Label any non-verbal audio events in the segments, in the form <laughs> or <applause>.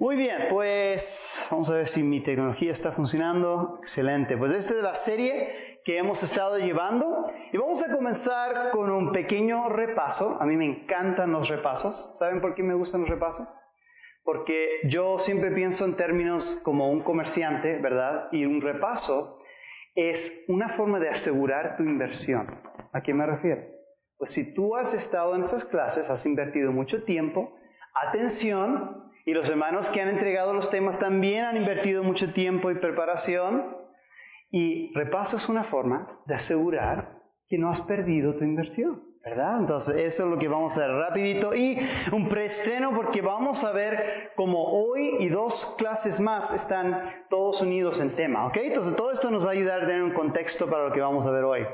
Muy bien, pues vamos a ver si mi tecnología está funcionando. Excelente. Pues esta es la serie que hemos estado llevando y vamos a comenzar con un pequeño repaso. A mí me encantan los repasos. ¿Saben por qué me gustan los repasos? Porque yo siempre pienso en términos como un comerciante, ¿verdad? Y un repaso es una forma de asegurar tu inversión. ¿A qué me refiero? Pues si tú has estado en esas clases, has invertido mucho tiempo, atención, y los hermanos que han entregado los temas también han invertido mucho tiempo y preparación. Y repaso es una forma de asegurar que no has perdido tu inversión. ¿Verdad? Entonces, eso es lo que vamos a hacer rapidito. Y un preestreno porque vamos a ver cómo hoy y dos clases más están todos unidos en tema. ¿Ok? Entonces, todo esto nos va a ayudar a tener un contexto para lo que vamos a ver hoy.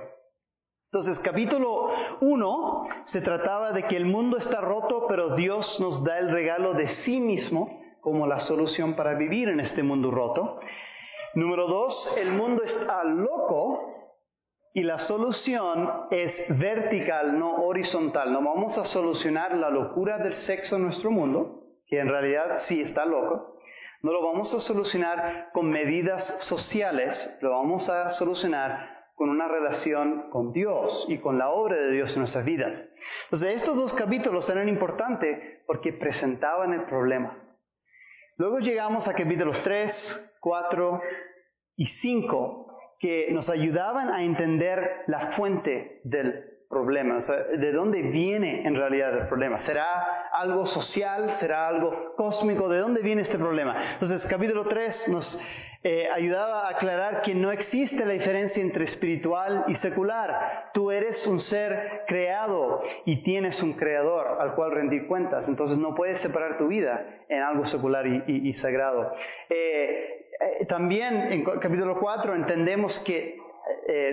Entonces, capítulo 1 se trataba de que el mundo está roto, pero Dios nos da el regalo de sí mismo como la solución para vivir en este mundo roto. Número 2, el mundo está loco y la solución es vertical, no horizontal. No vamos a solucionar la locura del sexo en nuestro mundo, que en realidad sí está loco. No lo vamos a solucionar con medidas sociales, lo vamos a solucionar con una relación con Dios y con la obra de Dios en nuestras vidas. Entonces, estos dos capítulos eran importantes porque presentaban el problema. Luego llegamos a capítulos 3, 4 y 5, que nos ayudaban a entender la fuente del problema, de dónde viene en realidad el problema. ¿Será algo social? ¿Será algo cósmico? ¿De dónde viene este problema? Entonces, capítulo 3 nos eh, ayudaba a aclarar que no existe la diferencia entre espiritual y secular. Tú eres un ser creado y tienes un creador al cual rendir cuentas. Entonces no puedes separar tu vida en algo secular y, sagrado. Eh, eh, también en capítulo 4 entendemos que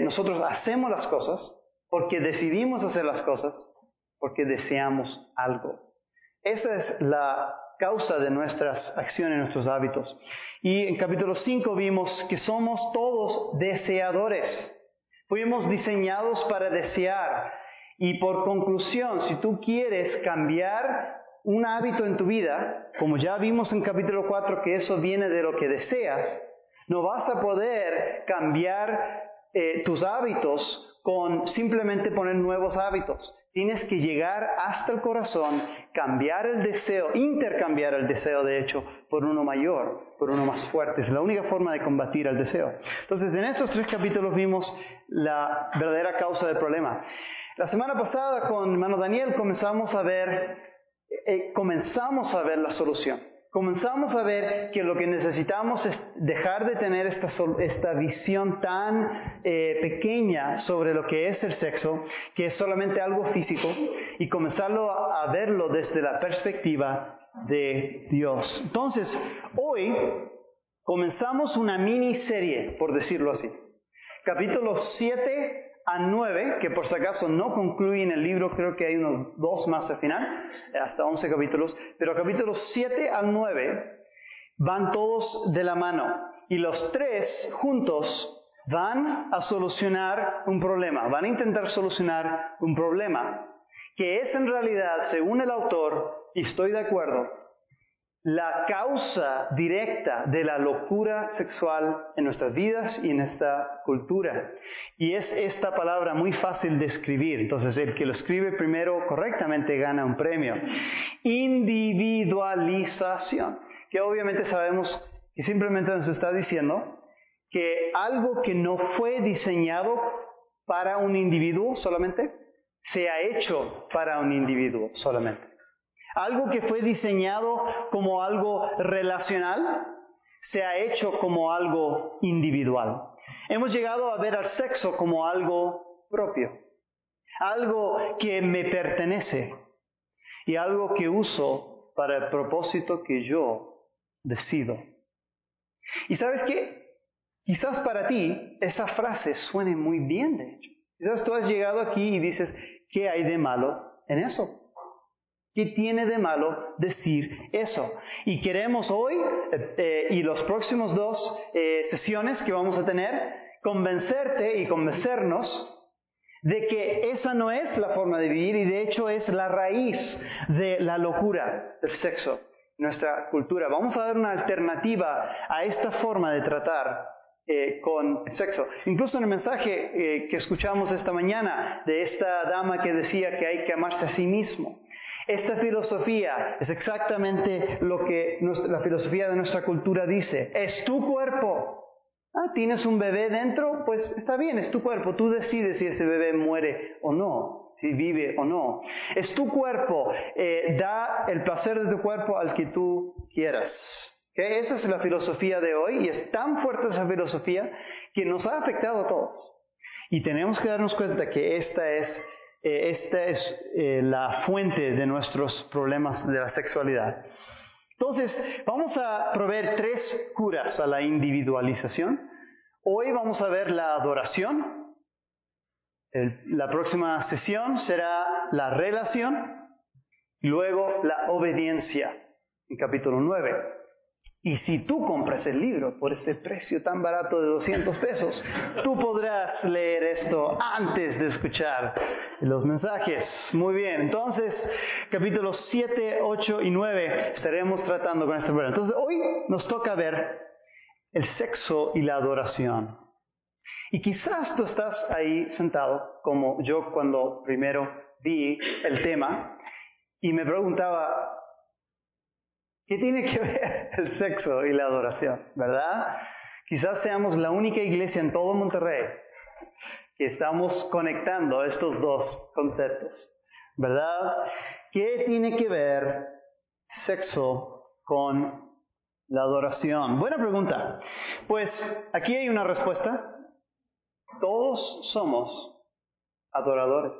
nosotros hacemos las cosas porque decidimos hacer las cosas, porque deseamos algo. Esa es la causa de nuestras acciones, nuestros hábitos. Y en capítulo 5 vimos que somos todos deseadores. Fuimos diseñados para desear. Y por conclusión, si tú quieres cambiar un hábito en tu vida, como ya vimos en capítulo 4 que eso viene de lo que deseas, no vas a poder cambiar eh, tus hábitos con simplemente poner nuevos hábitos. Tienes que llegar hasta el corazón, cambiar el deseo, intercambiar el deseo, de hecho, por uno mayor, por uno más fuerte. Es la única forma de combatir el deseo. Entonces, en estos tres capítulos vimos la verdadera causa del problema. La semana pasada con hermano Daniel comenzamos a ver, eh, comenzamos a ver la solución comenzamos a ver que lo que necesitamos es dejar de tener esta, esta visión tan eh, pequeña sobre lo que es el sexo, que es solamente algo físico, y comenzarlo a, a verlo desde la perspectiva de Dios. Entonces, hoy comenzamos una miniserie, por decirlo así. Capítulo 7 a 9, que por si acaso no concluyen el libro, creo que hay unos dos más al final, hasta 11 capítulos, pero capítulos 7 al 9 van todos de la mano y los tres juntos van a solucionar un problema, van a intentar solucionar un problema que es en realidad, según el autor, y estoy de acuerdo, la causa directa de la locura sexual en nuestras vidas y en esta cultura. Y es esta palabra muy fácil de escribir. Entonces, el que lo escribe primero correctamente gana un premio. Individualización. Que obviamente sabemos que simplemente nos está diciendo que algo que no fue diseñado para un individuo solamente, se ha hecho para un individuo solamente. Algo que fue diseñado como algo relacional se ha hecho como algo individual. Hemos llegado a ver al sexo como algo propio, algo que me pertenece y algo que uso para el propósito que yo decido. Y sabes qué? Quizás para ti esa frase suene muy bien, de hecho. Quizás tú has llegado aquí y dices, ¿qué hay de malo en eso? ¿Qué tiene de malo decir eso? Y queremos hoy eh, eh, y los próximos dos eh, sesiones que vamos a tener, convencerte y convencernos de que esa no es la forma de vivir y de hecho es la raíz de la locura del sexo nuestra cultura. Vamos a dar una alternativa a esta forma de tratar con sexo. Incluso en el mensaje que escuchamos esta mañana de esta dama que decía que hay que amarse a sí mismo. Esta filosofía es exactamente lo que la filosofía de nuestra cultura dice. Es tu cuerpo. Ah, ¿Tienes un bebé dentro? Pues está bien, es tu cuerpo. Tú decides si ese bebé muere o no, si vive o no. Es tu cuerpo. Eh, da el placer de tu cuerpo al que tú quieras. Esa es la filosofía de hoy y es tan fuerte esa filosofía que nos ha afectado a todos. Y tenemos que darnos cuenta que esta es, eh, esta es eh, la fuente de nuestros problemas de la sexualidad. Entonces, vamos a proveer tres curas a la individualización. Hoy vamos a ver la adoración. la próxima sesión será la relación. Luego la obediencia, en capítulo 9. Y si tú compras el libro por ese precio tan barato de 200 pesos, tú podrás leer esto antes de escuchar los mensajes. Muy bien, entonces capítulos 7, 8 y 9 estaremos tratando con este problema. Entonces hoy nos toca ver el sexo y la adoración. Y quizás tú estás ahí sentado, como yo cuando primero vi el tema, y me preguntaba, ¿Qué tiene que <laughs> ver el sexo y la adoración? ¿Verdad? Quizás seamos la única iglesia en todo Monterrey que estamos conectando estos dos conceptos. ¿Verdad? ¿Qué tiene que ver sexo con la adoración? Buena pregunta. Pues aquí hay una respuesta. Todos somos adoradores.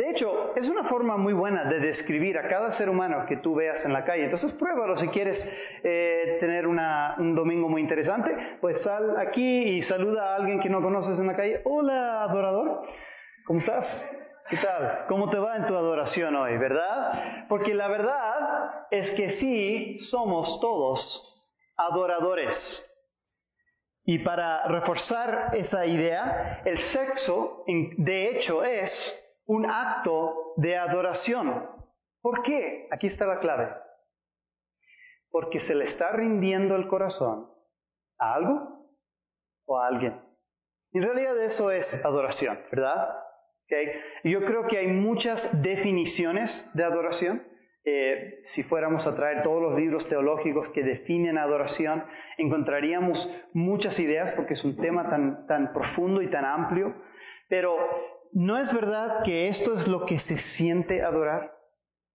De hecho, es una forma muy buena de describir a cada ser humano que tú veas en la calle. Entonces pruébalo si quieres eh, tener un domingo muy interesante. Pues sal aquí y saluda a alguien que no conoces en la calle. Hola, adorador. ¿Cómo estás? ¿Qué tal? ¿Cómo te va en tu adoración hoy, verdad? Porque la verdad es que sí somos todos adoradores. Y para reforzar esa idea, el sexo, de hecho, es un acto de adoración. ¿Por qué? Aquí está la clave. Porque se le está rindiendo el corazón a algo o a alguien. En realidad eso es adoración, ¿verdad? Yo creo que hay muchas definiciones de adoración. Eh, si fuéramos a traer todos los libros teológicos que definen adoración, encontraríamos muchas ideas porque es un tema tan, tan profundo y tan amplio. Pero ¿no es verdad que esto es lo que se siente adorar?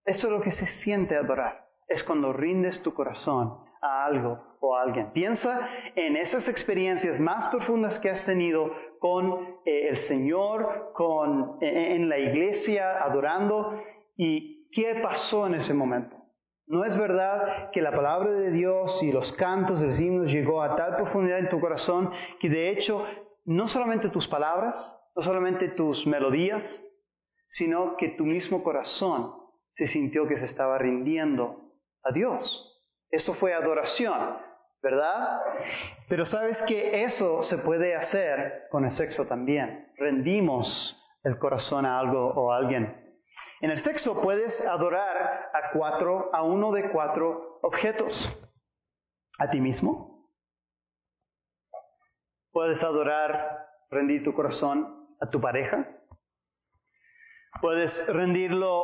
Eso es lo que se siente adorar. Es cuando rindes tu corazón a algo o a alguien. Piensa en esas experiencias más profundas que has tenido con eh, el Señor, con, eh, en la iglesia, adorando, y qué pasó en ese momento. ¿No es verdad que la palabra de Dios y los cantos, los himnos llegó a tal profundidad en tu corazón que de hecho no solamente tus palabras, no solamente tus melodías, sino que tu mismo corazón se sintió que se estaba rindiendo a Dios. Eso fue adoración, ¿verdad? Pero sabes que eso se puede hacer con el sexo también. Rendimos el corazón a algo o a alguien. En el sexo puedes adorar a cuatro, a uno de cuatro objetos. A ti mismo. Puedes adorar, rendir tu corazón a tu pareja. Puedes rendirlo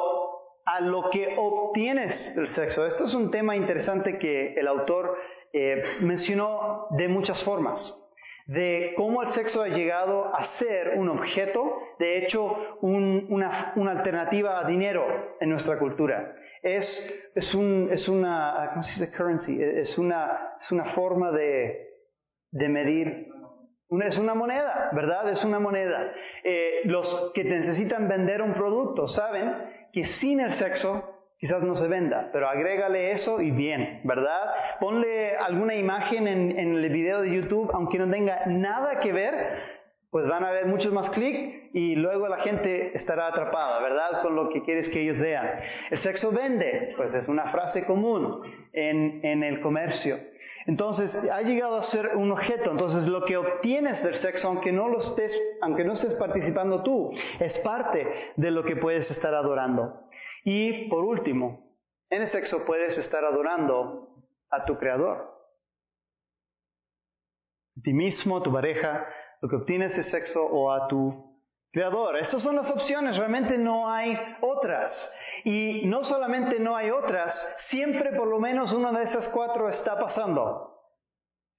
a lo que obtienes del sexo. Esto es un tema interesante que el autor eh, mencionó de muchas formas, de cómo el sexo ha llegado a ser un objeto, de hecho, una, alternativa a dinero en nuestra cultura. Es, es, un, es una, ¿cómo se dice currency? Es una, forma de medir es una moneda, ¿verdad? Es una moneda. Eh, los que necesitan vender un producto saben que sin el sexo quizás no se venda, pero agrégale eso y bien, ¿verdad? Ponle alguna imagen en, el video de YouTube, aunque no tenga nada que ver, pues van a haber muchos más clics y luego la gente estará atrapada, ¿verdad? Con lo que quieres que ellos vean. El sexo vende, pues es una frase común en el comercio. Entonces, ha llegado a ser un objeto. Entonces, lo que obtienes del sexo, aunque no lo estés, aunque no estés participando tú, es parte de lo que puedes estar adorando. Y por último, En el sexo puedes estar adorando a tu creador. A ti mismo, a tu pareja, lo que obtienes es sexo o a tu creador. Estas son las opciones, realmente no hay otras. Y no solamente no hay otras, siempre por lo menos una de esas cuatro está pasando.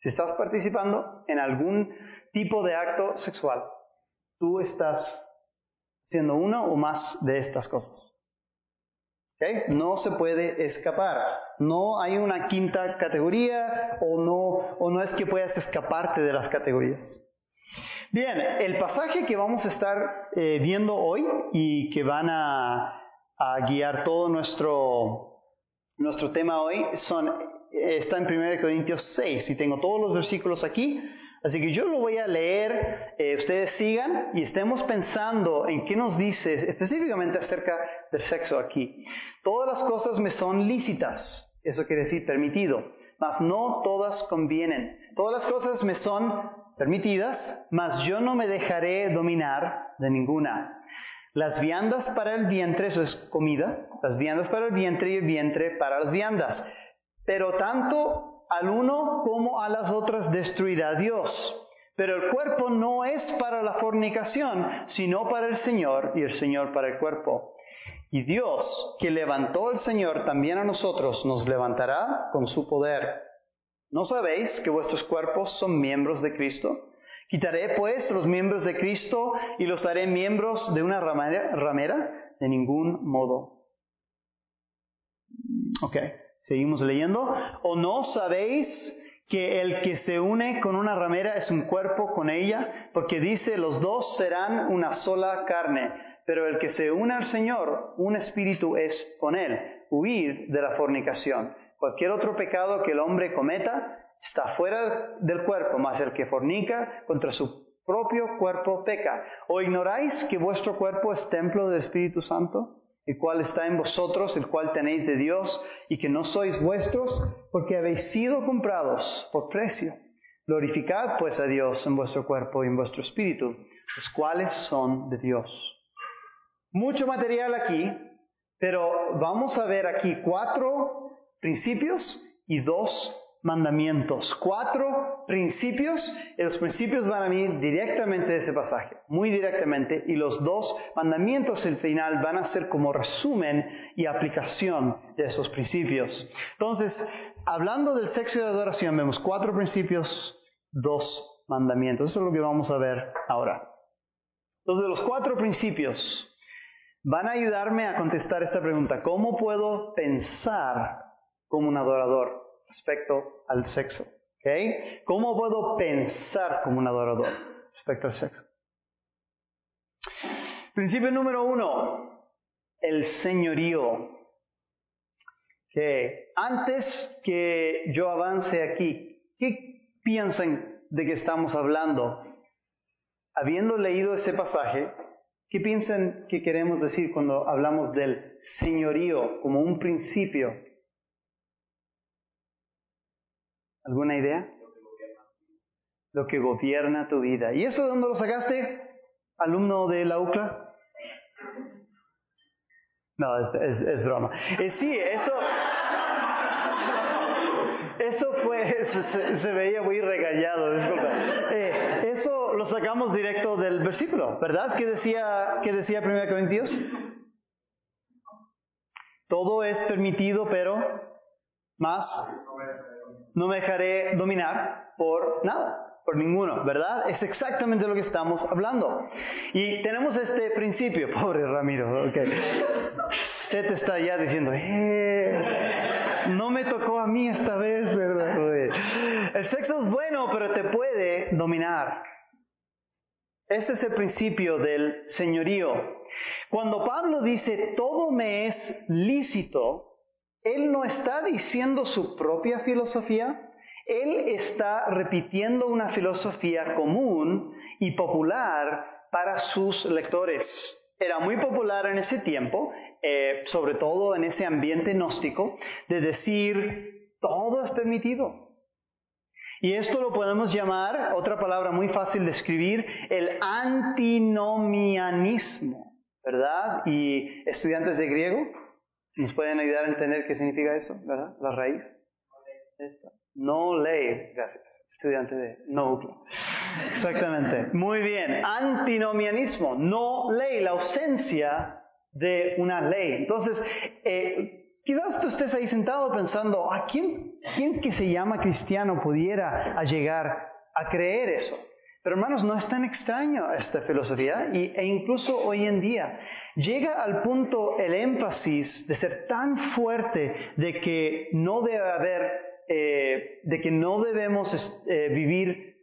Si estás participando en algún tipo de acto sexual, tú estás haciendo una o más de estas cosas. No se puede escapar. No hay una quinta categoría o no, o no es que puedas escaparte de las categorías. Bien, el pasaje que vamos a estar eh, viendo hoy y que van a, guiar todo nuestro, nuestro tema hoy son, está en 1 Corintios 6 y tengo todos los versículos aquí. Así que yo lo voy a leer, eh, ustedes sigan y estemos pensando en qué nos dice específicamente acerca del sexo aquí. Todas las cosas me son lícitas, eso quiere decir permitido, mas no todas convienen. Todas las cosas me son permitidas, mas yo no me dejaré dominar de ninguna. Las viandas para el vientre, eso es comida, las viandas para el vientre y el vientre para las viandas. Pero tanto al uno como a las otras destruirá Dios. Pero el cuerpo no es para la fornicación, sino para el Señor y el Señor para el cuerpo. Y Dios, que levantó al Señor, también a nosotros nos levantará con su poder. ¿No sabéis que vuestros cuerpos son miembros de Cristo? Quitaré pues los miembros de Cristo y los haré miembros de una ramera? De ningún modo. Ok. Seguimos leyendo. ¿O no sabéis que el que se une con una ramera es un cuerpo con ella? Porque dice, los dos serán una sola carne. Pero el que se une al Señor, un espíritu es con él. Huir de la fornicación. Cualquier otro pecado que el hombre cometa está fuera del cuerpo, mas el que fornica contra su propio cuerpo peca. ¿O ignoráis que vuestro cuerpo es templo del Espíritu Santo? el cual está en vosotros, el cual tenéis de Dios, y que no sois vuestros, porque habéis sido comprados por precio. Glorificad pues a Dios en vuestro cuerpo y en vuestro espíritu, los cuales son de Dios. Mucho material aquí, pero vamos a ver aquí cuatro principios y dos mandamientos, cuatro principios, y los principios van a venir directamente de ese pasaje, muy directamente, y los dos mandamientos al final van a ser como resumen y aplicación de esos principios. Entonces, hablando del sexo de adoración, vemos cuatro principios, dos mandamientos. Eso es lo que vamos a ver ahora. Entonces, los cuatro principios van a ayudarme a contestar esta pregunta. ¿Cómo puedo pensar como un adorador? respecto al sexo. ¿okay? ¿Cómo puedo pensar como un adorador respecto al sexo? Principio número uno, el señorío. Que antes que yo avance aquí, ¿qué piensan de que estamos hablando? Habiendo leído ese pasaje, ¿qué piensan que queremos decir cuando hablamos del señorío como un principio ¿Alguna idea? Lo que gobierna tu vida. ¿Y eso de dónde lo sacaste? ¿Alumno de la UCLA? No, es, broma. Eh, sí, eso... Eso fue, se, veía muy regañado, disculpa. Eh, eso lo sacamos directo del versículo, ¿verdad? ¿Qué decía, qué decía 1 Corintios? Todo es permitido, pero más no me dejaré dominar por nada, por ninguno, ¿verdad? Es exactamente lo que estamos hablando. Y tenemos este principio, <laughs> pobre Ramiro. Usted está ya diciendo, eh, no me tocó a mí esta vez, ¿verdad? El sexo es bueno, pero te puede dominar. Ese es el principio del señorío. Cuando Pablo dice, todo me es lícito, él no está diciendo su propia filosofía, él está repitiendo una filosofía común y popular para sus lectores. Era muy popular en ese tiempo, eh, sobre todo en ese ambiente gnóstico, de decir todo es permitido. Y esto lo podemos llamar, otra palabra muy fácil de escribir, el antinomianismo, ¿verdad? Y estudiantes de griego, ¿Nos pueden ayudar a entender qué significa eso, verdad? La raíz. No ley, gracias. Estudiante de no. Exactamente. Muy bien. Antinomianismo, no ley, la ausencia de una ley. Entonces, eh, quizás tú estés ahí sentado pensando, ¿a quién, quién que se llama cristiano pudiera llegar a creer eso? Pero hermanos, no es tan extraño esta filosofía y, e incluso hoy en día llega al punto el énfasis de ser tan fuerte de que no debe haber, eh, de que no debemos eh, vivir,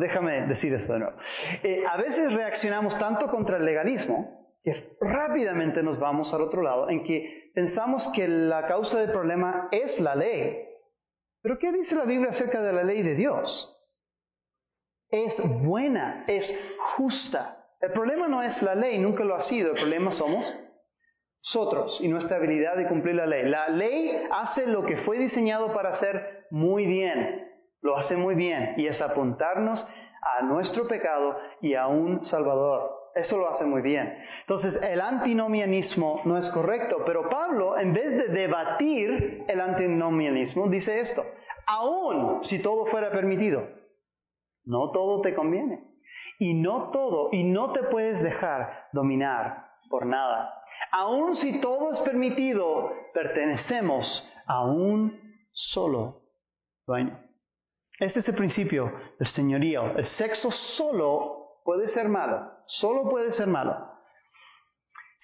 déjame decir esto de nuevo, eh, a veces reaccionamos tanto contra el legalismo que rápidamente nos vamos al otro lado en que pensamos que la causa del problema es la ley. Pero ¿qué dice la Biblia acerca de la ley de Dios? Es buena, es justa. El problema no es la ley, nunca lo ha sido, el problema somos nosotros y nuestra habilidad de cumplir la ley. La ley hace lo que fue diseñado para hacer muy bien, lo hace muy bien y es apuntarnos a nuestro pecado y a un Salvador. Eso lo hace muy bien. Entonces, el antinomianismo no es correcto, pero Pablo, en vez de debatir el antinomianismo, dice esto, aún si todo fuera permitido, no todo te conviene. Y no todo, y no te puedes dejar dominar por nada. Aun si todo es permitido, pertenecemos a un solo dueño. Este es el principio del señorío. El sexo solo puede ser malo, solo puede ser malo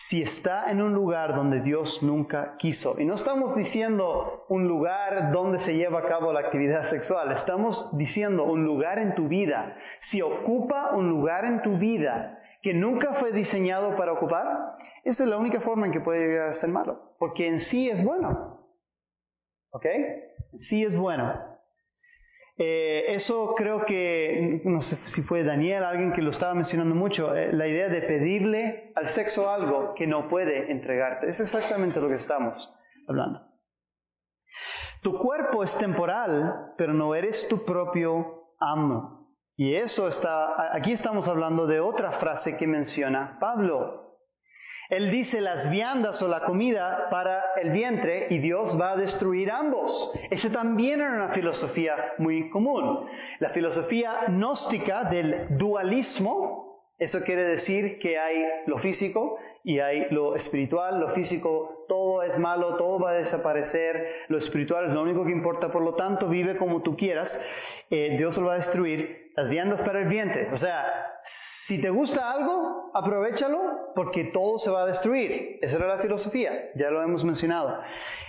si está en un lugar donde Dios nunca quiso. Y no estamos diciendo un lugar donde se lleva a cabo la actividad sexual, estamos diciendo un lugar en tu vida. Si ocupa un lugar en tu vida que nunca fue diseñado para ocupar, esa es la única forma en que puede llegar a ser malo, porque en sí es bueno. ¿Ok? En sí es bueno. Eh, eso creo que, no sé si fue Daniel, alguien que lo estaba mencionando mucho, eh, la idea de pedirle al sexo algo que no puede entregarte. Es exactamente lo que estamos hablando. Tu cuerpo es temporal, pero no eres tu propio amo. Y eso está, aquí estamos hablando de otra frase que menciona Pablo. Él dice las viandas o la comida para el vientre y Dios va a destruir ambos. Esa también era una filosofía muy común. La filosofía gnóstica del dualismo, eso quiere decir que hay lo físico y hay lo espiritual, lo físico, todo es malo, todo va a desaparecer, lo espiritual es lo único que importa, por lo tanto vive como tú quieras, eh, Dios lo va a destruir, las viandas para el vientre. O sea, si te gusta algo, aprovechalo porque todo se va a destruir. Esa era la filosofía, ya lo hemos mencionado.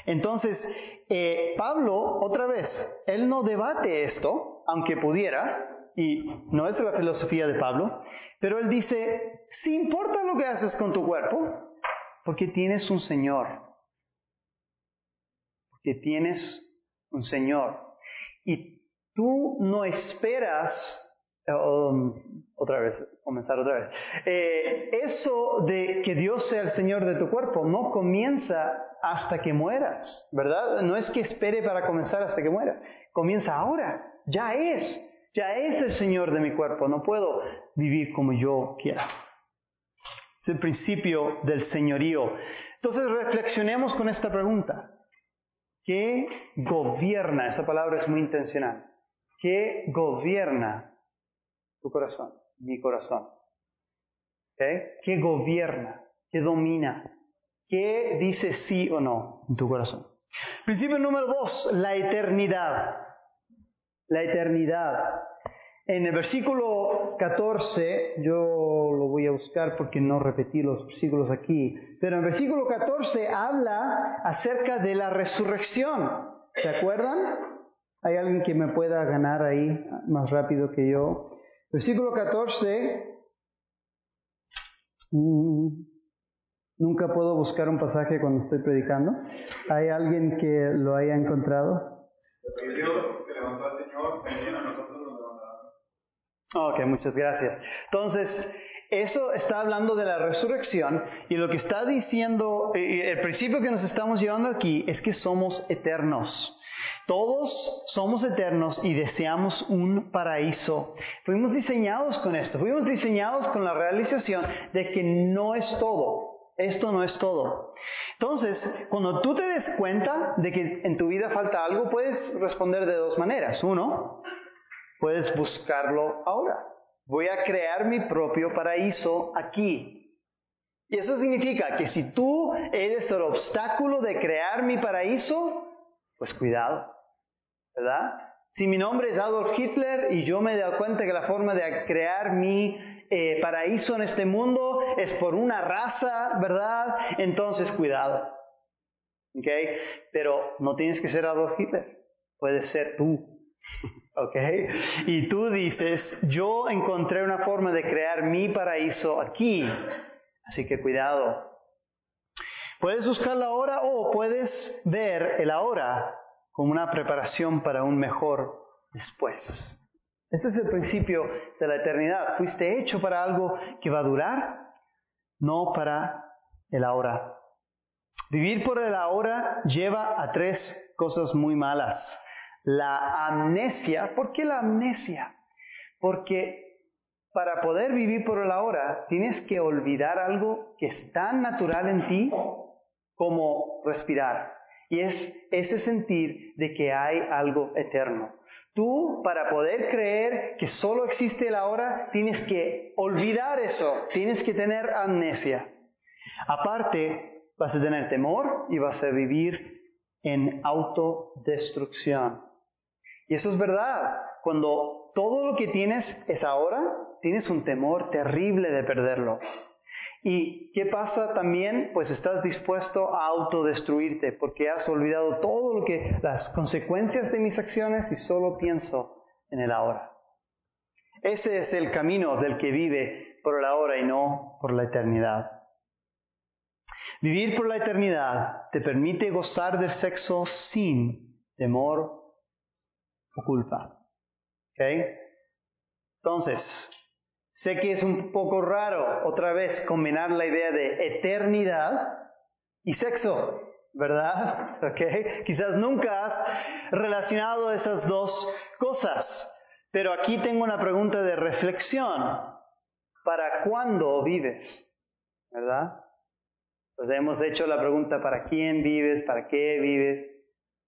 Entonces, eh, Pablo, otra vez, él no debate esto, aunque pudiera, y no es la filosofía de Pablo, pero él dice, si importa lo que haces con tu cuerpo, porque tienes un Señor. Porque tienes un Señor. Y tú no esperas Um, otra vez, comenzar otra vez. Eh, eso de que Dios sea el Señor de tu cuerpo no comienza hasta que mueras, ¿verdad? No es que espere para comenzar hasta que mueras. Comienza ahora, ya es, ya es el Señor de mi cuerpo. No puedo vivir como yo quiera. Es el principio del señorío. Entonces reflexionemos con esta pregunta. ¿Qué gobierna? Esa palabra es muy intencional. ¿Qué gobierna tu corazón, mi corazón. ¿Qué gobierna? ¿Qué domina? ¿Qué dice sí o no en tu corazón? Principio número dos, la eternidad. La eternidad. En el versículo 14, yo lo voy a buscar porque no repetí los versículos aquí, pero en el versículo 14 habla acerca de la resurrección. ¿Se acuerdan? ¿Hay alguien que me pueda ganar ahí más rápido que yo? Versículo 14. Mm, nunca puedo buscar un pasaje cuando estoy predicando. ¿Hay alguien que lo haya encontrado? Ok, muchas gracias. Entonces, eso está hablando de la resurrección y lo que está diciendo, eh, el principio que nos estamos llevando aquí es que somos eternos. Todos somos eternos y deseamos un paraíso. Fuimos diseñados con esto, fuimos diseñados con la realización de que no es todo. Esto no es todo. Entonces, cuando tú te des cuenta de que en tu vida falta algo, puedes responder de dos maneras. Uno, puedes buscarlo ahora. Voy a crear mi propio paraíso aquí. Y eso significa que si tú eres el obstáculo de crear mi paraíso, pues cuidado, ¿verdad? Si mi nombre es Adolf Hitler y yo me dado cuenta que la forma de crear mi eh, paraíso en este mundo es por una raza, ¿verdad? Entonces cuidado. ¿Ok? Pero no tienes que ser Adolf Hitler, puedes ser tú. <laughs> ¿Ok? Y tú dices, yo encontré una forma de crear mi paraíso aquí, así que cuidado. Puedes buscar la hora o puedes ver el ahora como una preparación para un mejor después. Este es el principio de la eternidad. Fuiste hecho para algo que va a durar, no para el ahora. Vivir por el ahora lleva a tres cosas muy malas. La amnesia. ¿Por qué la amnesia? Porque para poder vivir por el ahora tienes que olvidar algo que es tan natural en ti como respirar. Y es ese sentir de que hay algo eterno. Tú, para poder creer que solo existe el ahora, tienes que olvidar eso, tienes que tener amnesia. Aparte, vas a tener temor y vas a vivir en autodestrucción. Y eso es verdad. Cuando todo lo que tienes es ahora, tienes un temor terrible de perderlo. ¿Y qué pasa también? Pues estás dispuesto a autodestruirte porque has olvidado todo lo que, las consecuencias de mis acciones y solo pienso en el ahora. Ese es el camino del que vive por el ahora y no por la eternidad. Vivir por la eternidad te permite gozar del sexo sin temor o culpa. Entonces, Sé que es un poco raro otra vez combinar la idea de eternidad y sexo, ¿verdad? <laughs> ¿Okay? Quizás nunca has relacionado esas dos cosas, pero aquí tengo una pregunta de reflexión. ¿Para cuándo vives? ¿Verdad? Pues hemos hecho la pregunta ¿para quién vives? ¿Para qué vives?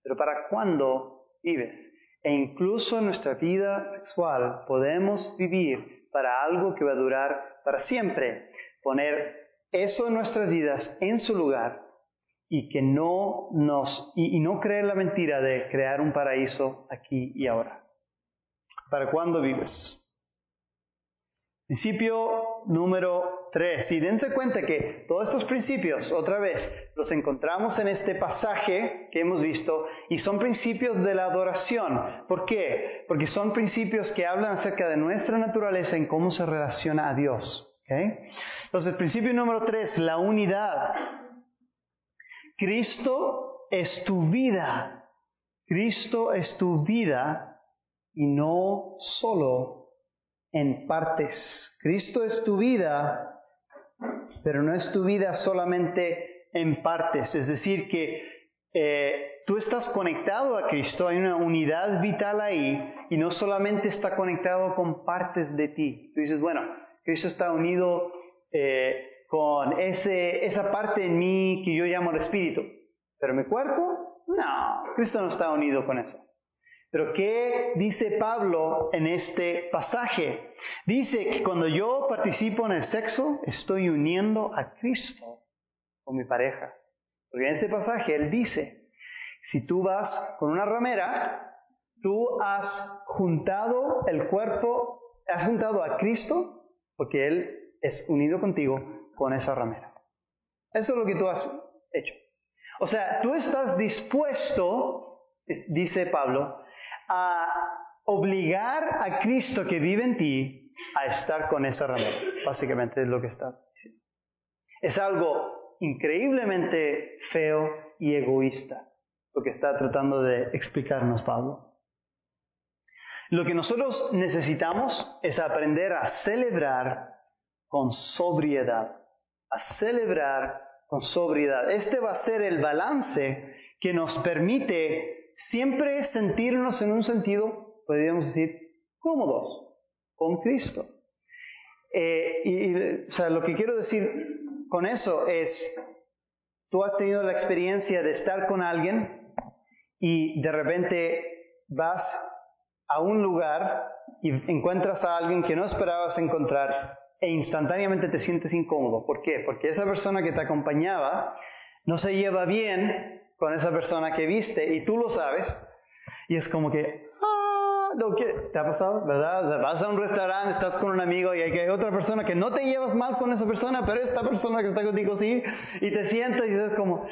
Pero ¿para cuándo vives? E incluso en nuestra vida sexual podemos vivir para algo que va a durar para siempre. Poner eso en nuestras vidas en su lugar y que no nos y, no creer la mentira de crear un paraíso aquí y ahora. ¿Para cuándo vives? Principio número 3. Y dense cuenta que todos estos principios, otra vez, los encontramos en este pasaje que hemos visto y son principios de la adoración. ¿Por qué? Porque son principios que hablan acerca de nuestra naturaleza en cómo se relaciona a Dios. Entonces, principio número 3, la unidad. Cristo es tu vida. Cristo es tu vida y no solo en partes. Cristo es tu vida, pero no es tu vida solamente en partes. Es decir, que eh, tú estás conectado a Cristo, hay una unidad vital ahí y no solamente está conectado con partes de ti. Tú dices, bueno, Cristo está unido eh, con ese, esa parte en mí que yo llamo el espíritu, pero mi cuerpo, no, Cristo no está unido con eso. Pero ¿qué dice Pablo en este pasaje? Dice que cuando yo participo en el sexo, estoy uniendo a Cristo con mi pareja. Porque en este pasaje él dice, si tú vas con una ramera, tú has juntado el cuerpo, has juntado a Cristo, porque Él es unido contigo con esa ramera. Eso es lo que tú has hecho. O sea, tú estás dispuesto, dice Pablo, a obligar a Cristo que vive en ti a estar con esa ramera. Básicamente es lo que está diciendo. Es algo increíblemente feo y egoísta lo que está tratando de explicarnos Pablo. Lo que nosotros necesitamos es aprender a celebrar con sobriedad, a celebrar con sobriedad. Este va a ser el balance que nos permite siempre sentirnos en un sentido, podríamos decir, cómodos con Cristo. Eh, y, lo que quiero decir con eso es, tú has tenido la experiencia de estar con alguien y de repente vas a un lugar y encuentras a alguien que no esperabas encontrar e instantáneamente te sientes incómodo. ¿Por qué? Porque esa persona que te acompañaba no se lleva bien con esa persona que viste y tú lo sabes y es como que, ah, no. ¿te ha pasado? ¿Verdad? Vas a un restaurante, estás con un amigo y hay otra persona que no te llevas mal con esa persona, pero esta persona que está contigo sí, y te sientas y es como,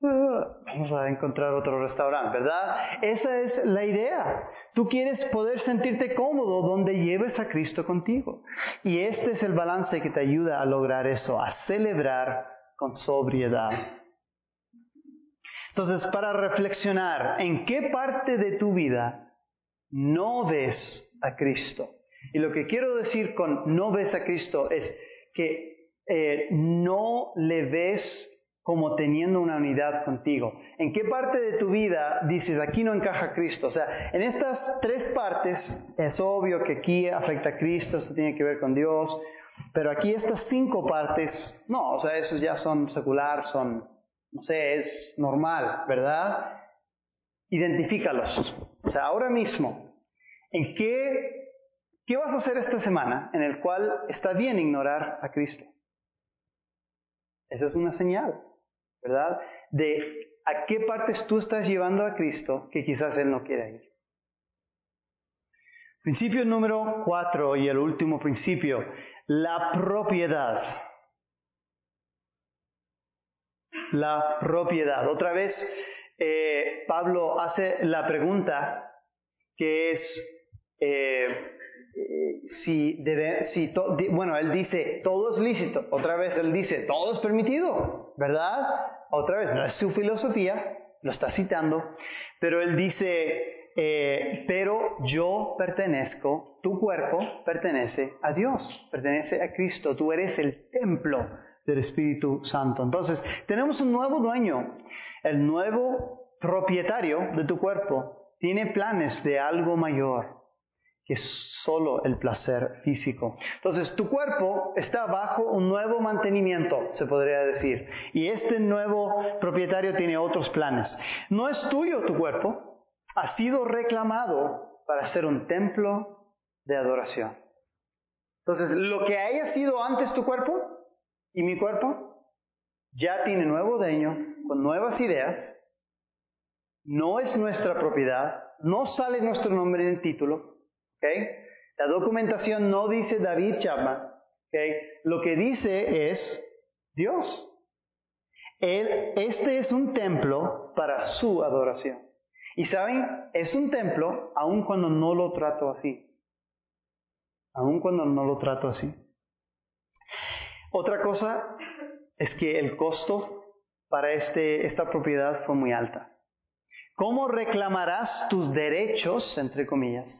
vamos a encontrar otro restaurante, ¿verdad? Esa es la idea. Tú quieres poder sentirte cómodo donde lleves a Cristo contigo. Y este es el balance que te ayuda a lograr eso, a celebrar con sobriedad. Entonces, para reflexionar, ¿en qué parte de tu vida no ves a Cristo? Y lo que quiero decir con no ves a Cristo es que eh, no le ves como teniendo una unidad contigo. ¿En qué parte de tu vida dices, aquí no encaja Cristo? O sea, en estas tres partes es obvio que aquí afecta a Cristo, esto tiene que ver con Dios, pero aquí estas cinco partes, no, o sea, esos ya son secular, son, no sé, es normal, ¿verdad? Identifícalos. O sea, ahora mismo, ¿en qué, qué vas a hacer esta semana en el cual está bien ignorar a Cristo? Esa es una señal. ¿verdad? De a qué partes tú estás llevando a Cristo que quizás Él no quiera ir. Principio número cuatro y el último principio, la propiedad. La propiedad. Otra vez, eh, Pablo hace la pregunta que es, eh, si, debe, si bueno, él dice, todo es lícito. Otra vez él dice, todo es permitido, ¿verdad? Otra vez, no es su filosofía, lo está citando, pero él dice, eh, pero yo pertenezco, tu cuerpo pertenece a Dios, pertenece a Cristo, tú eres el templo del Espíritu Santo. Entonces, tenemos un nuevo dueño, el nuevo propietario de tu cuerpo tiene planes de algo mayor que solo el placer físico. Entonces, tu cuerpo está bajo un nuevo mantenimiento, se podría decir. Y este nuevo propietario tiene otros planes. No es tuyo tu cuerpo, ha sido reclamado para ser un templo de adoración. Entonces, lo que haya sido antes tu cuerpo y mi cuerpo, ya tiene nuevo dueño, con nuevas ideas, no es nuestra propiedad, no sale nuestro nombre en el título, la documentación no dice David Chapman. Lo que dice es Dios. Él, este es un templo para su adoración. Y saben, es un templo aun cuando no lo trato así. Aun cuando no lo trato así. Otra cosa es que el costo para este, esta propiedad fue muy alta. ¿Cómo reclamarás tus derechos, entre comillas,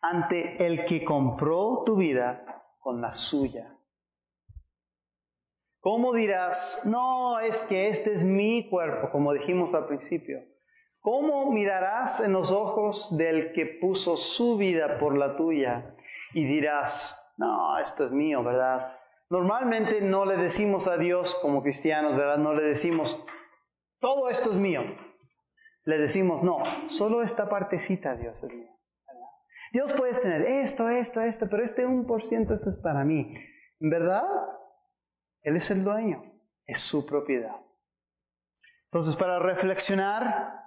ante el que compró tu vida con la suya. ¿Cómo dirás, no, es que este es mi cuerpo, como dijimos al principio? ¿Cómo mirarás en los ojos del que puso su vida por la tuya y dirás, no, esto es mío, ¿verdad? Normalmente no le decimos a Dios como cristianos, ¿verdad? No le decimos, todo esto es mío. Le decimos, no, solo esta partecita Dios es mío. Dios puede tener esto, esto, esto, pero este 1% esto es para mí. ¿En verdad? Él es el dueño, es su propiedad. Entonces, para reflexionar,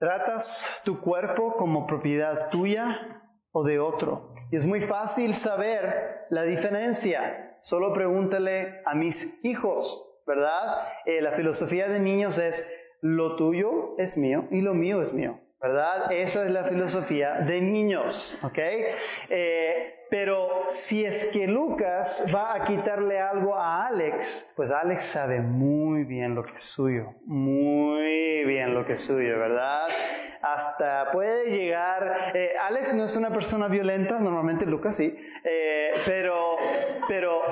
¿tratas tu cuerpo como propiedad tuya o de otro? Y es muy fácil saber la diferencia. Solo pregúntale a mis hijos, ¿verdad? Eh, la filosofía de niños es, lo tuyo es mío y lo mío es mío. ¿verdad? Esa es la filosofía de niños, ¿ok? Eh, pero si es que Lucas va a quitarle algo a Alex, pues Alex sabe muy bien lo que es suyo, muy bien lo que es suyo, ¿verdad? Hasta puede llegar, eh, Alex no es una persona violenta, normalmente Lucas sí, eh, pero, pero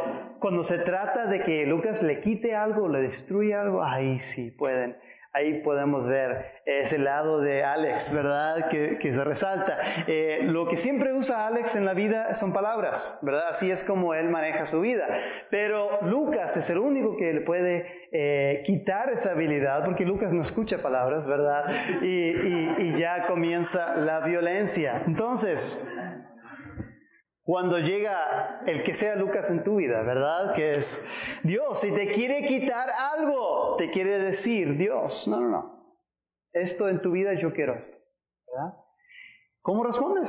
cuando se trata de que Lucas le quite algo, le destruya algo, ahí sí pueden Ahí podemos ver ese lado de Alex, ¿verdad? Que, se resalta. Eh, lo que siempre usa Alex en la vida son palabras, ¿verdad? Así es como él maneja su vida. Pero Lucas es el único que le puede eh, quitar esa habilidad, porque Lucas no escucha palabras, ¿verdad? y ya comienza la violencia. Entonces, cuando llega el que sea Lucas en tu vida, ¿verdad? Que es Dios, si te quiere quitar algo, te quiere decir Dios, no, no, no, esto en tu vida yo quiero esto. ¿Cómo respondes?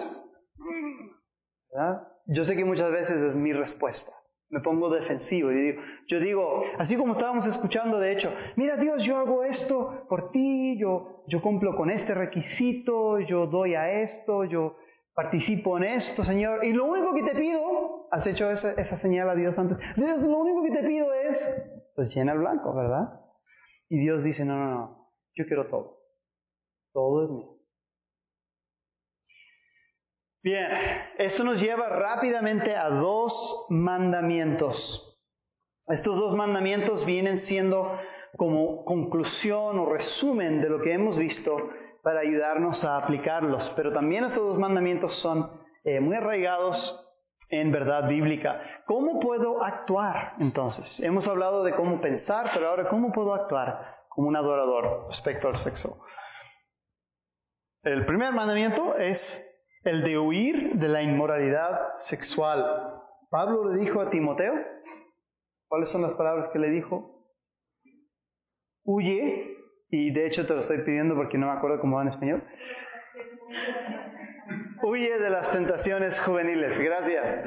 Yo sé que muchas veces es mi respuesta. Me pongo defensivo y digo, yo digo, así como estábamos escuchando, de hecho, mira Dios, yo hago esto por ti, yo, yo cumplo con este requisito, yo doy a esto, yo, participo en esto, Señor, y lo único que te pido, has hecho esa, esa señal a Dios antes, Dios, lo único que te pido es, pues llena el blanco, ¿verdad? Y Dios dice, no, no, no, yo quiero todo, todo es mío. Bien, esto nos lleva rápidamente a dos mandamientos. Estos dos mandamientos vienen siendo como conclusión o resumen de lo que hemos visto para ayudarnos a aplicarlos. Pero también estos dos mandamientos son eh, muy arraigados en verdad bíblica. ¿Cómo puedo actuar entonces? Hemos hablado de cómo pensar, pero ahora ¿cómo puedo actuar como un adorador respecto al sexo? El primer mandamiento es el de huir de la inmoralidad sexual. Pablo le dijo a Timoteo, ¿cuáles son las palabras que le dijo? Huye y de hecho te lo estoy pidiendo porque no me acuerdo cómo va en español. Huye de las tentaciones juveniles, gracias.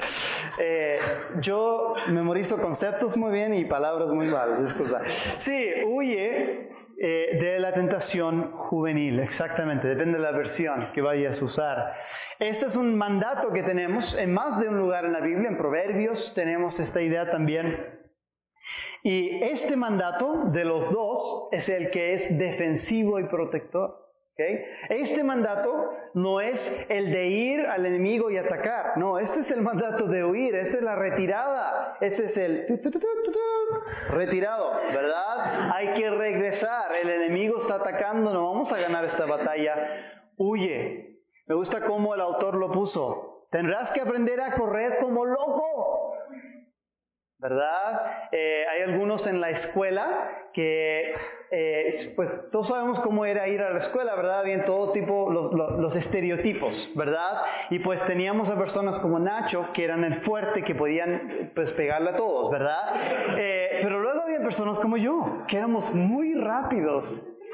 Eh, yo memorizo conceptos muy bien y palabras muy mal, disculpa. Sí, huye eh, de la tentación juvenil, exactamente, depende de la versión que vayas a usar. Este es un mandato que tenemos en más de un lugar en la Biblia, en Proverbios tenemos esta idea también y este mandato de los dos es el que es defensivo y protector. Este mandato no es el de ir al enemigo y atacar, no, este es el mandato de huir, esta es la retirada, este es el retirado, ¿verdad? Hay que regresar, el enemigo está atacando, no vamos a ganar esta batalla, huye. Me gusta cómo el autor lo puso, tendrás que aprender a correr como loco. ¿Verdad? Eh, hay algunos en la escuela que, eh, pues todos sabemos cómo era ir a la escuela, ¿verdad? Bien, todo tipo, los, estereotipos, ¿verdad? Y pues teníamos a personas como Nacho, que eran el fuerte, que podían pues pegarle a todos, ¿verdad? Eh, pero luego había personas como yo, que éramos muy rápidos,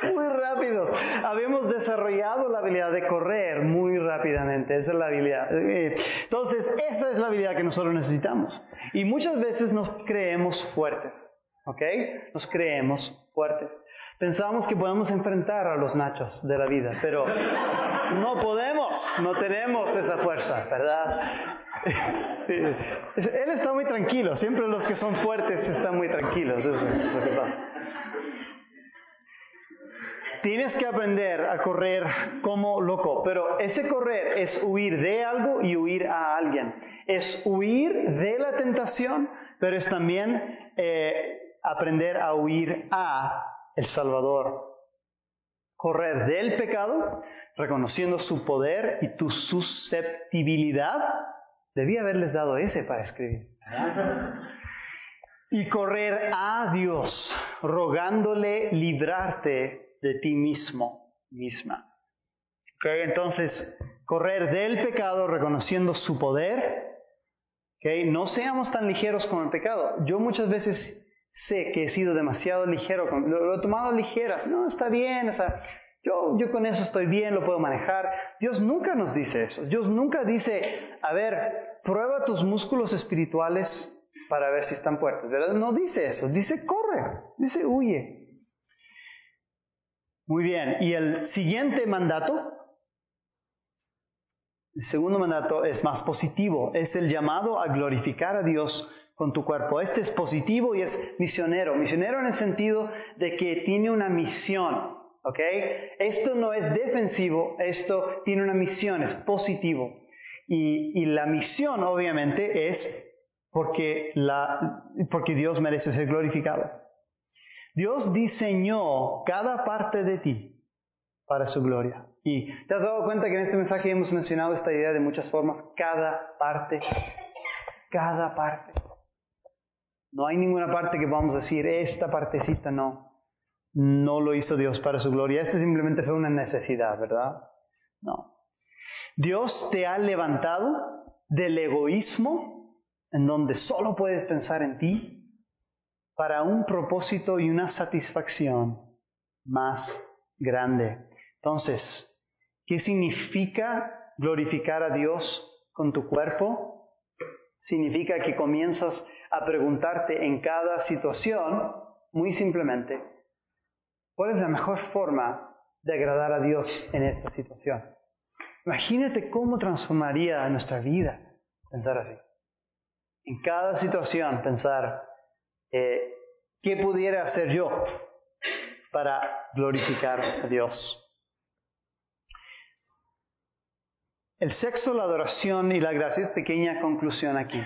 muy rápido. Habíamos desarrollado la habilidad de correr muy rápidamente. Esa es la habilidad. Entonces, esa es la habilidad que nosotros necesitamos. Y muchas veces nos creemos fuertes. ¿Ok? Nos creemos fuertes. Pensamos que podemos enfrentar a los nachos de la vida, pero no podemos, no tenemos esa fuerza, ¿verdad? <laughs> Él está muy tranquilo, siempre los que son fuertes están muy tranquilos, eso es lo que pasa. Tienes que aprender a correr como loco, pero ese correr es huir de algo y huir a alguien. Es huir de la tentación, pero es también eh, aprender a huir a el Salvador. Correr del pecado, reconociendo su poder y tu susceptibilidad. Debía haberles dado ese para escribir. Y correr a Dios, rogándole librarte de ti mismo, misma. Okay, entonces, correr del pecado reconociendo su poder. Okay, no seamos tan ligeros con el pecado. Yo muchas veces sé que he sido demasiado ligero, con, lo, he tomado ligeras. No, está bien, o yo, yo con eso estoy bien, lo puedo manejar. Dios nunca nos dice eso. Dios nunca dice, a ver, prueba tus músculos espirituales para ver si están fuertes. No dice eso, dice corre, dice huye. Muy bien, y el siguiente mandato, el segundo mandato es más positivo, es el llamado a glorificar a Dios con tu cuerpo. Este es positivo y es misionero. Misionero en el sentido de que tiene una misión, ¿ok? Esto no es defensivo, esto tiene una misión, es positivo. Y, y la misión obviamente es porque, la, porque Dios merece ser glorificado. Dios diseñó cada parte de ti para su gloria. Y te has dado cuenta que en este mensaje hemos mencionado esta idea de muchas formas, cada parte, cada parte. No hay ninguna parte que vamos a decir, esta partecita no, no lo hizo Dios para su gloria. Este simplemente fue una necesidad, ¿verdad? No. Dios te ha levantado del egoísmo, en donde solo puedes pensar en ti, para un propósito y una satisfacción más grande. Entonces, ¿qué significa glorificar a Dios con tu cuerpo? Significa que comienzas a preguntarte en cada situación, muy simplemente, ¿cuál es la mejor forma de agradar a Dios en esta situación? Imagínate cómo transformaría nuestra vida pensar así. En cada situación pensar, eh, ¿qué pudiera hacer yo para glorificar a Dios? El sexo, la adoración y la gracia. Pequeña conclusión aquí.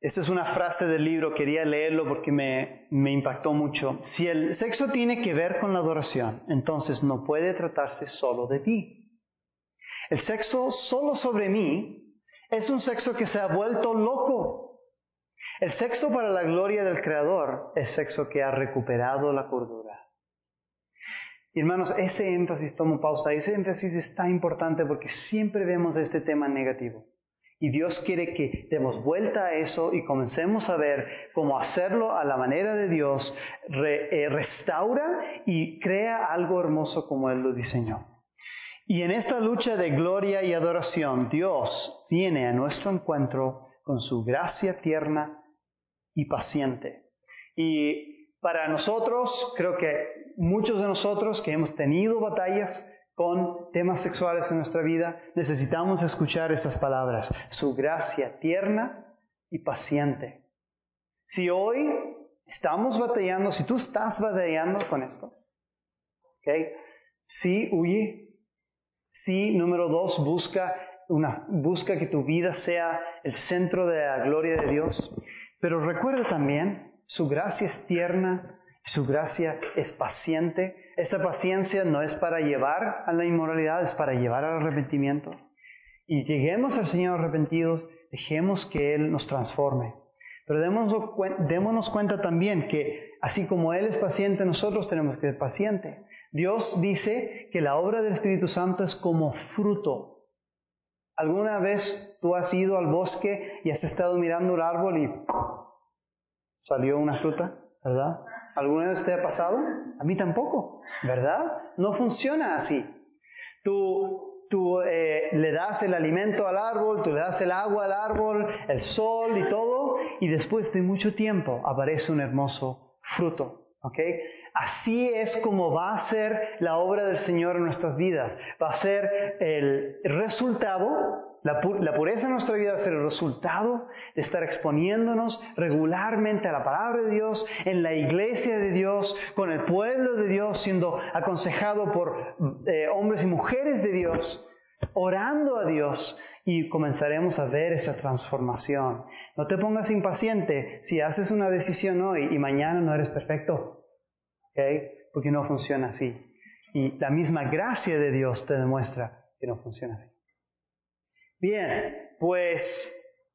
Esta es una frase del libro, quería leerlo porque me, me, impactó mucho. Si el sexo tiene que ver con la adoración, entonces no puede tratarse solo de ti. El sexo solo sobre mí es un sexo que se ha vuelto loco. El sexo para la gloria del Creador es sexo que ha recuperado la cordura. Y hermanos, ese énfasis, tomo pausa, ese énfasis es tan importante porque siempre vemos este tema negativo. Y Dios quiere que demos vuelta a eso y comencemos a ver cómo hacerlo a la manera de Dios, eh, restaura y crea algo hermoso como Él lo diseñó. Y en esta lucha de gloria y adoración, Dios viene a nuestro encuentro con su gracia tierna y paciente. Y para nosotros, creo que muchos de nosotros que hemos tenido batallas con temas sexuales en nuestra vida, necesitamos escuchar esas palabras, su gracia tierna y paciente. Si hoy estamos batallando, si tú estás batallando con esto, ¿ok? Sí, huye. Sí, número dos, busca, una, busca que tu vida sea el centro de la gloria de Dios. Pero recuerda también, su gracia es tierna su gracia es paciente. Esa paciencia no es para llevar a la inmoralidad, es para llevar al arrepentimiento. Y lleguemos al Señor arrepentidos, dejemos que Él nos transforme. Pero démonos, cuenta también que así como Él es paciente, nosotros tenemos que ser pacientes. Dios dice que la obra del Espíritu Santo es como fruto. ¿Alguna vez tú has ido al bosque y has estado mirando un árbol y salió una fruta? ¿Verdad? ¿Alguna vez te ha pasado? A mí tampoco, ¿verdad? No funciona así. Tú, tú eh, le das el alimento al árbol, tú le das el agua al árbol, el sol y todo, y después de mucho tiempo aparece un hermoso fruto. ¿ok? Así es como va a ser la obra del Señor en nuestras vidas. Va a ser el resultado la, pureza en nuestra vida va a ser el resultado de estar exponiéndonos regularmente a la palabra de Dios, en la iglesia de Dios, con el pueblo de Dios, siendo aconsejado por eh, hombres y mujeres de Dios, orando a Dios y comenzaremos a ver esa transformación. No te pongas impaciente si haces una decisión hoy y mañana no eres perfecto, porque no funciona así. Y la misma gracia de Dios te demuestra que no funciona así. Bien, pues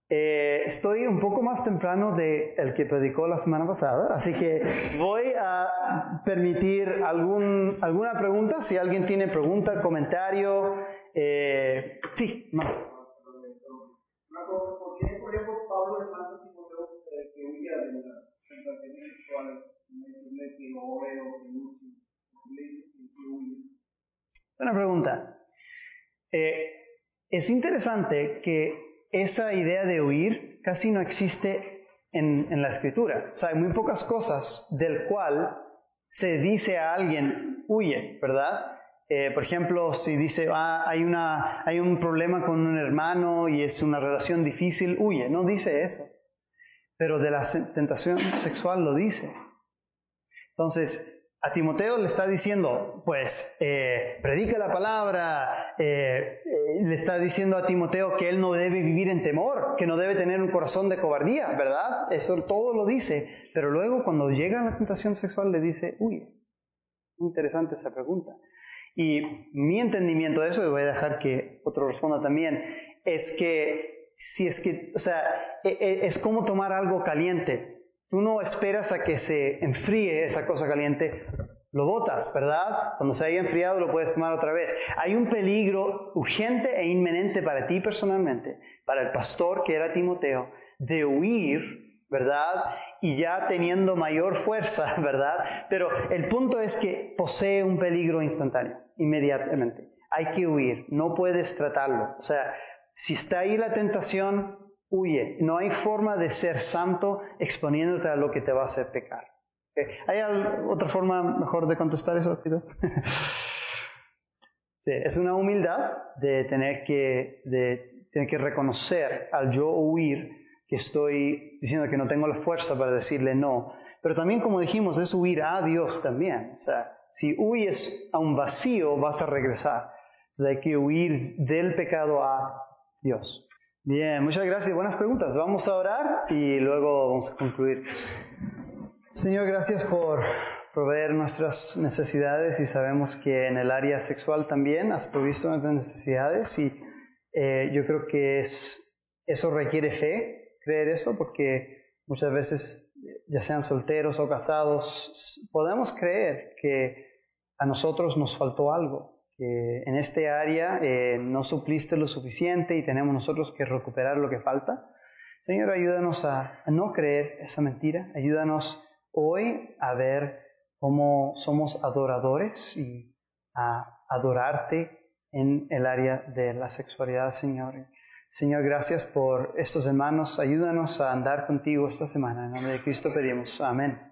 eh, estoy un poco más temprano de el que predicó la semana pasada, así que voy a permitir algún, alguna pregunta. Si alguien tiene pregunta, comentario, eh, sí, no. ¿Por qué, por ejemplo, Pablo a Timoteo que huya de las tentaciones sexuales? Buena pregunta. Eh, es interesante que esa idea de huir casi no existe en, la escritura. O sea, hay muy pocas cosas del cual se dice a alguien, huye, ¿verdad? Eh, por ejemplo, si dice, ah, hay, una, hay un problema con un hermano y es una relación difícil, huye. No dice eso. Pero de la tentación sexual lo dice. Entonces, a Timoteo le está diciendo, pues, eh, predica la palabra, eh, eh, le está diciendo a Timoteo que él no debe vivir en temor, que no debe tener un corazón de cobardía, ¿verdad? Eso todo lo dice, pero luego cuando llega a la tentación sexual le dice, uy, interesante esa pregunta. Y mi entendimiento de eso, y voy a dejar que otro responda también, es que si es que, o sea, e, e, es como tomar algo caliente. Tú no esperas a que se enfríe esa cosa caliente, lo botas, ¿verdad? Cuando se haya enfriado lo puedes tomar otra vez. Hay un peligro urgente e inminente para ti personalmente, para el pastor que era Timoteo, de huir, ¿verdad? Y ya teniendo mayor fuerza, <laughs> ¿verdad? Pero el punto es que posee un peligro instantáneo, inmediatamente. Hay que huir, no puedes tratarlo. O sea, si está ahí la tentación, huye. No hay forma de ser santo exponiéndote a lo que te va a hacer pecar. ¿Hay otra forma mejor de contestar eso, <laughs> sí, es una humildad de tener que, de tener que reconocer al yo huir que estoy diciendo que no tengo la fuerza para decirle no. Pero también, como dijimos, es huir a Dios también. O sea, si huyes a un vacío, vas a regresar. Entonces hay que huir del pecado a Dios. Bien, muchas gracias. Buenas preguntas. Vamos a orar y luego vamos a concluir. Señor, gracias por proveer nuestras necesidades y sabemos que en el área sexual también has provisto nuestras necesidades y eh, yo creo que es, eso requiere fe, creer eso, porque muchas veces, ya sean solteros o casados, podemos creer que a nosotros nos faltó algo, en este área eh, no supliste lo suficiente y tenemos nosotros que recuperar lo que falta. Señor, ayúdanos a, no creer esa mentira. Ayúdanos hoy a ver cómo somos adoradores y a adorarte en el área de la sexualidad, Señor. Señor, gracias por estos hermanos. Ayúdanos a andar contigo esta semana. En nombre de Cristo pedimos. Amén.